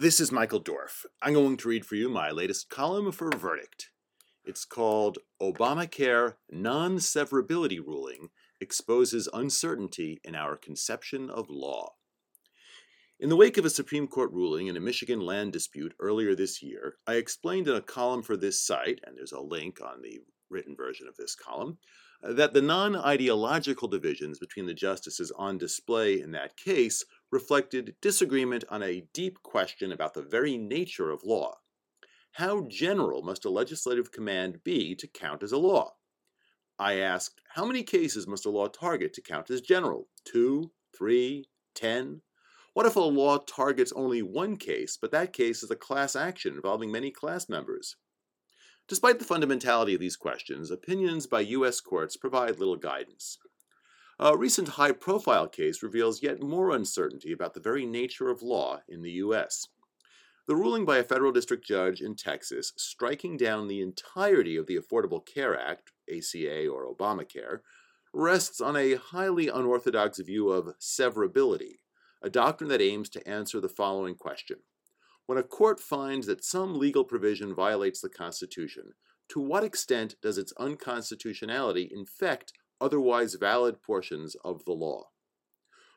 This is Michael Dorf. I'm going to read for you my latest column for Verdict. It's called Obamacare Non Severability Ruling Exposes Uncertainty in Our Conception of Law. In the wake of a Supreme Court ruling in a Michigan land dispute earlier this year, I explained in a column for this site, and there's a link on the written version of this column, that the non ideological divisions between the justices on display in that case reflected disagreement on a deep question about the very nature of law. How general must a legislative command be to count as a law? I asked, how many cases must a law target to count as general? Two, three, ten? What if a law targets only one case, but that case is a class action involving many class members? Despite the fundamentality of these questions, opinions by U.S. courts provide little guidance. A recent high profile case reveals yet more uncertainty about the very nature of law in the U.S. The ruling by a federal district judge in Texas striking down the entirety of the Affordable Care Act, ACA or Obamacare, rests on a highly unorthodox view of severability, a doctrine that aims to answer the following question when a court finds that some legal provision violates the Constitution, to what extent does its unconstitutionality infect otherwise valid portions of the law?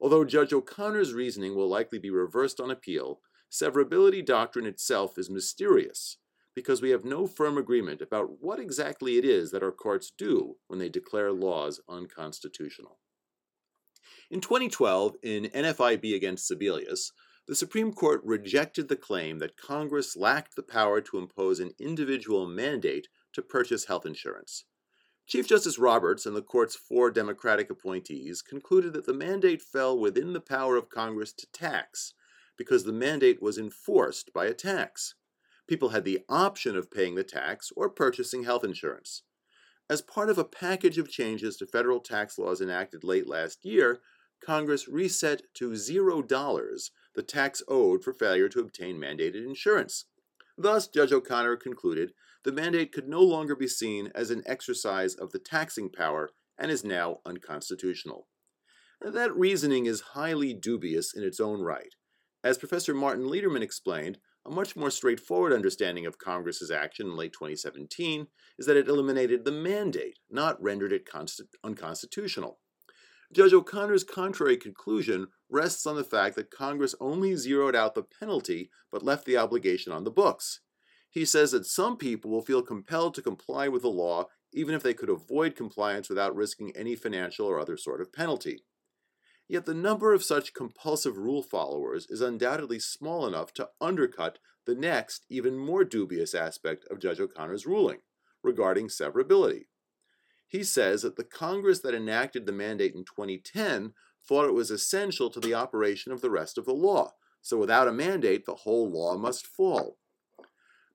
Although Judge O'Connor's reasoning will likely be reversed on appeal, severability doctrine itself is mysterious because we have no firm agreement about what exactly it is that our courts do when they declare laws unconstitutional. In 2012, in NFIB against Sebelius, the Supreme Court rejected the claim that Congress lacked the power to impose an individual mandate to purchase health insurance. Chief Justice Roberts and the court's four Democratic appointees concluded that the mandate fell within the power of Congress to tax because the mandate was enforced by a tax. People had the option of paying the tax or purchasing health insurance. As part of a package of changes to federal tax laws enacted late last year, Congress reset to zero dollars the tax owed for failure to obtain mandated insurance. Thus, Judge O'Connor concluded the mandate could no longer be seen as an exercise of the taxing power and is now unconstitutional. That reasoning is highly dubious in its own right. As Professor Martin Lederman explained, a much more straightforward understanding of Congress's action in late 2017 is that it eliminated the mandate, not rendered it unconstitutional. Judge O'Connor's contrary conclusion rests on the fact that Congress only zeroed out the penalty but left the obligation on the books. He says that some people will feel compelled to comply with the law even if they could avoid compliance without risking any financial or other sort of penalty. Yet the number of such compulsive rule followers is undoubtedly small enough to undercut the next, even more dubious aspect of Judge O'Connor's ruling regarding severability. He says that the Congress that enacted the mandate in 2010 thought it was essential to the operation of the rest of the law, so without a mandate, the whole law must fall.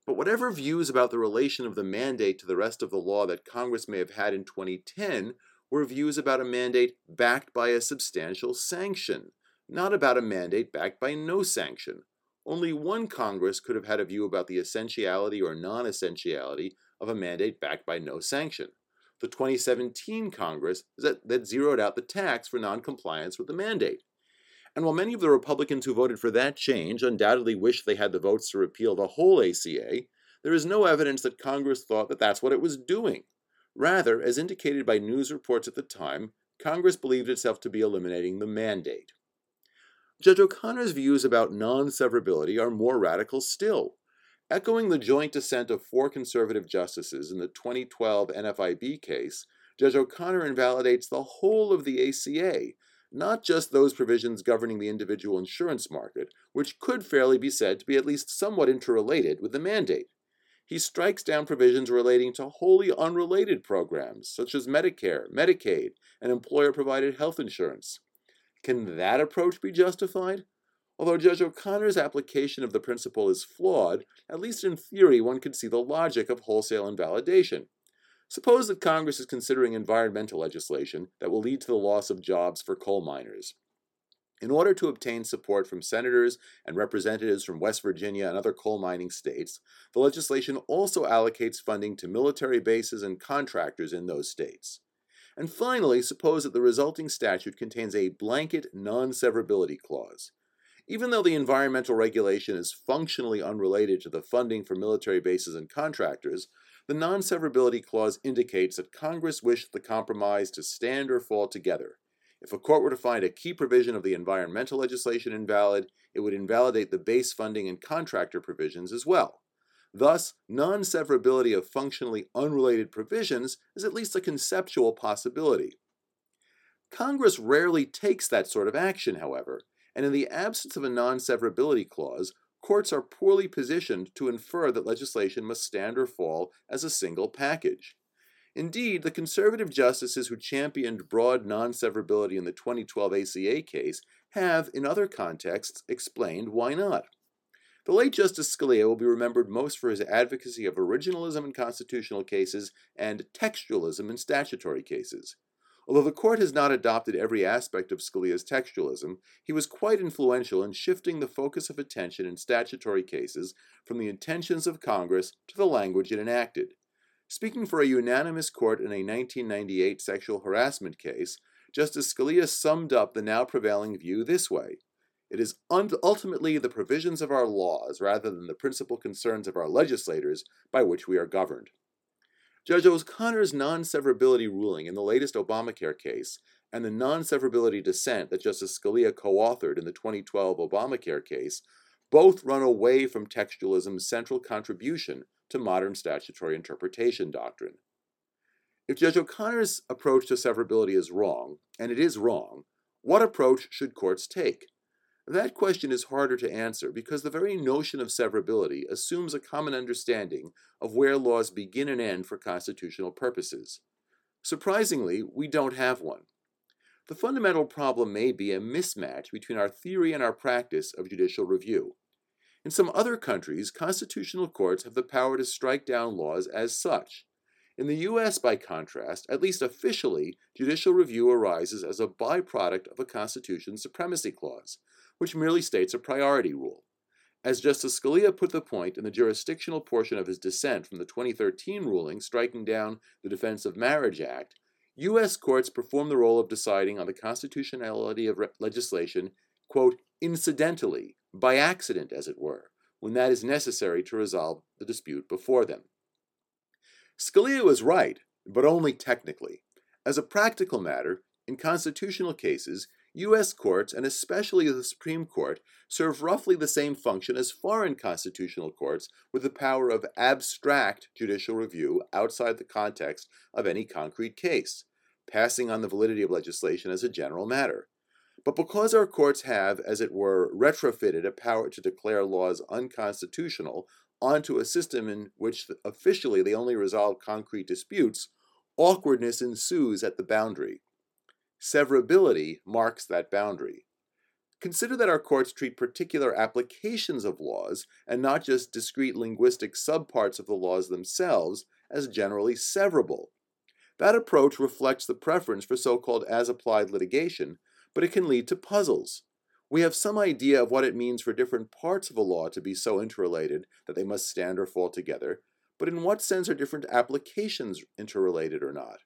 But whatever views about the relation of the mandate to the rest of the law that Congress may have had in 2010 were views about a mandate backed by a substantial sanction, not about a mandate backed by no sanction. Only one Congress could have had a view about the essentiality or non essentiality of a mandate backed by no sanction the 2017 Congress that, that zeroed out the tax for noncompliance with the mandate. And while many of the Republicans who voted for that change undoubtedly wish they had the votes to repeal the whole ACA, there is no evidence that Congress thought that that's what it was doing. Rather, as indicated by news reports at the time, Congress believed itself to be eliminating the mandate. Judge O'Connor's views about non severability are more radical still. Echoing the joint dissent of four conservative justices in the 2012 NFIB case, Judge O'Connor invalidates the whole of the ACA, not just those provisions governing the individual insurance market, which could fairly be said to be at least somewhat interrelated with the mandate. He strikes down provisions relating to wholly unrelated programs, such as Medicare, Medicaid, and employer provided health insurance. Can that approach be justified? Although Judge O'Connor's application of the principle is flawed, at least in theory one could see the logic of wholesale invalidation. Suppose that Congress is considering environmental legislation that will lead to the loss of jobs for coal miners. In order to obtain support from senators and representatives from West Virginia and other coal mining states, the legislation also allocates funding to military bases and contractors in those states. And finally, suppose that the resulting statute contains a blanket non severability clause. Even though the environmental regulation is functionally unrelated to the funding for military bases and contractors, the non severability clause indicates that Congress wished the compromise to stand or fall together. If a court were to find a key provision of the environmental legislation invalid, it would invalidate the base funding and contractor provisions as well. Thus, non severability of functionally unrelated provisions is at least a conceptual possibility. Congress rarely takes that sort of action, however, and in the absence of a non severability clause, courts are poorly positioned to infer that legislation must stand or fall as a single package. Indeed, the conservative justices who championed broad non severability in the 2012 ACA case have, in other contexts, explained why not. The late Justice Scalia will be remembered most for his advocacy of originalism in constitutional cases and textualism in statutory cases. Although the court has not adopted every aspect of Scalia's textualism, he was quite influential in shifting the focus of attention in statutory cases from the intentions of Congress to the language it enacted. Speaking for a unanimous court in a 1998 sexual harassment case, Justice Scalia summed up the now prevailing view this way It is ultimately the provisions of our laws, rather than the principal concerns of our legislators, by which we are governed. Judge O'Connor's non severability ruling in the latest Obamacare case and the non severability dissent that Justice Scalia co authored in the 2012 Obamacare case both run away from textualism's central contribution to modern statutory interpretation doctrine. If Judge O'Connor's approach to severability is wrong, and it is wrong, what approach should courts take? That question is harder to answer because the very notion of severability assumes a common understanding of where laws begin and end for constitutional purposes. Surprisingly, we don't have one. The fundamental problem may be a mismatch between our theory and our practice of judicial review. In some other countries, constitutional courts have the power to strike down laws as such. In the U.S., by contrast, at least officially, judicial review arises as a byproduct of a Constitution supremacy clause, which merely states a priority rule. As Justice Scalia put the point in the jurisdictional portion of his dissent from the 2013 ruling striking down the Defense of Marriage Act, U.S. courts perform the role of deciding on the constitutionality of re- legislation, quote, incidentally, by accident, as it were, when that is necessary to resolve the dispute before them. Scalia was right, but only technically. As a practical matter, in constitutional cases, U.S. courts, and especially the Supreme Court, serve roughly the same function as foreign constitutional courts with the power of abstract judicial review outside the context of any concrete case, passing on the validity of legislation as a general matter. But because our courts have, as it were, retrofitted a power to declare laws unconstitutional onto a system in which officially they only resolve concrete disputes, awkwardness ensues at the boundary. Severability marks that boundary. Consider that our courts treat particular applications of laws, and not just discrete linguistic subparts of the laws themselves, as generally severable. That approach reflects the preference for so called as applied litigation, but it can lead to puzzles. We have some idea of what it means for different parts of a law to be so interrelated that they must stand or fall together, but in what sense are different applications interrelated or not?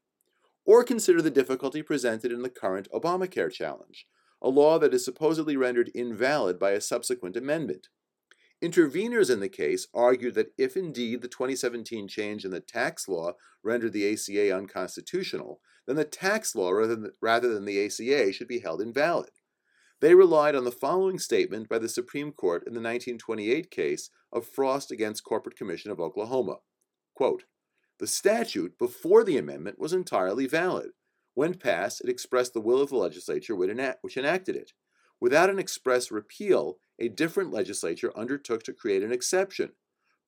Or consider the difficulty presented in the current Obamacare challenge, a law that is supposedly rendered invalid by a subsequent amendment. Interveners in the case argued that if indeed the 2017 change in the tax law rendered the ACA unconstitutional, then the tax law rather than, the ACA should be held invalid. They relied on the following statement by the Supreme Court in the 1928 case of Frost against Corporation Commission of Oklahoma. Quote, the statute before the amendment was entirely valid. When passed, it expressed the will of the legislature which enacted it. Without an express repeal, a different legislature undertook to create an exception.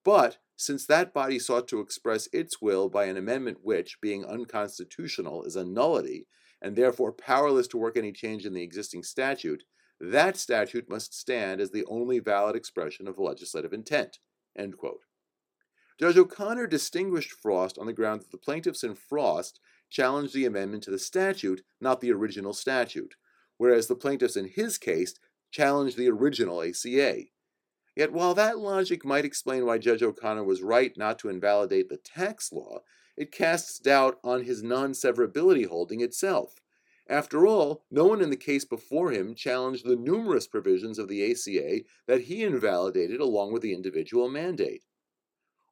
But, since that body sought to express its will by an amendment which, being unconstitutional, is a nullity, and therefore powerless to work any change in the existing statute, that statute must stand as the only valid expression of legislative intent. Judge O'Connor distinguished Frost on the ground that the plaintiffs in Frost challenged the amendment to the statute, not the original statute, whereas the plaintiffs in his case challenged the original ACA. Yet while that logic might explain why Judge O'Connor was right not to invalidate the tax law, it casts doubt on his non severability holding itself. After all, no one in the case before him challenged the numerous provisions of the ACA that he invalidated along with the individual mandate.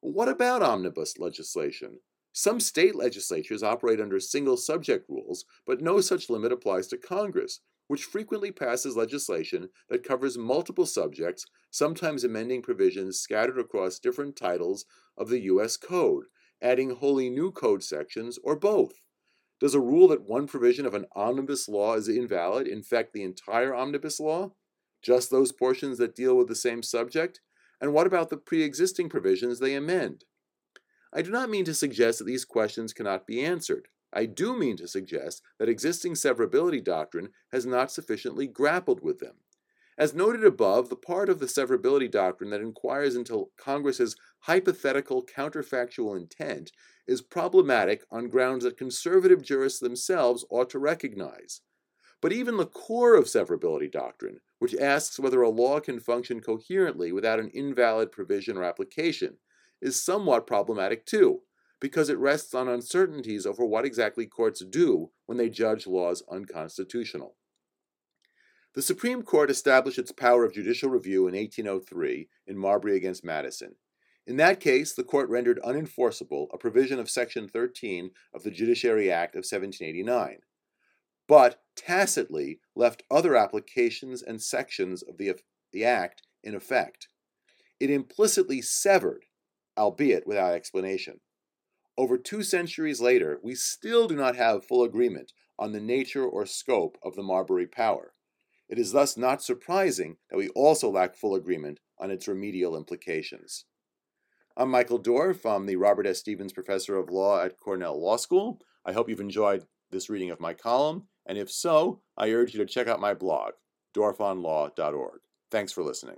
What about omnibus legislation? Some state legislatures operate under single subject rules, but no such limit applies to Congress, which frequently passes legislation that covers multiple subjects, sometimes amending provisions scattered across different titles of the U.S. Code, adding wholly new code sections, or both. Does a rule that one provision of an omnibus law is invalid infect the entire omnibus law? Just those portions that deal with the same subject? And what about the pre existing provisions they amend? I do not mean to suggest that these questions cannot be answered. I do mean to suggest that existing severability doctrine has not sufficiently grappled with them. As noted above, the part of the severability doctrine that inquires into Congress's hypothetical counterfactual intent is problematic on grounds that conservative jurists themselves ought to recognize. But even the core of severability doctrine, which asks whether a law can function coherently without an invalid provision or application, is somewhat problematic too, because it rests on uncertainties over what exactly courts do when they judge laws unconstitutional. The Supreme Court established its power of judicial review in 1803 in Marbury against Madison. In that case, the court rendered unenforceable a provision of Section 13 of the Judiciary Act of 1789, but tacitly left other applications and sections of the, the Act in effect. It implicitly severed, albeit without explanation. Over two centuries later, we still do not have full agreement on the nature or scope of the Marbury power. It is thus not surprising that we also lack full agreement on its remedial implications. I'm Michael Dorf. I'm the Robert S. Stevens Professor of Law at Cornell Law School. I hope you've enjoyed this reading of my column, and if so, I urge you to check out my blog, dorfonlaw.org. Thanks for listening.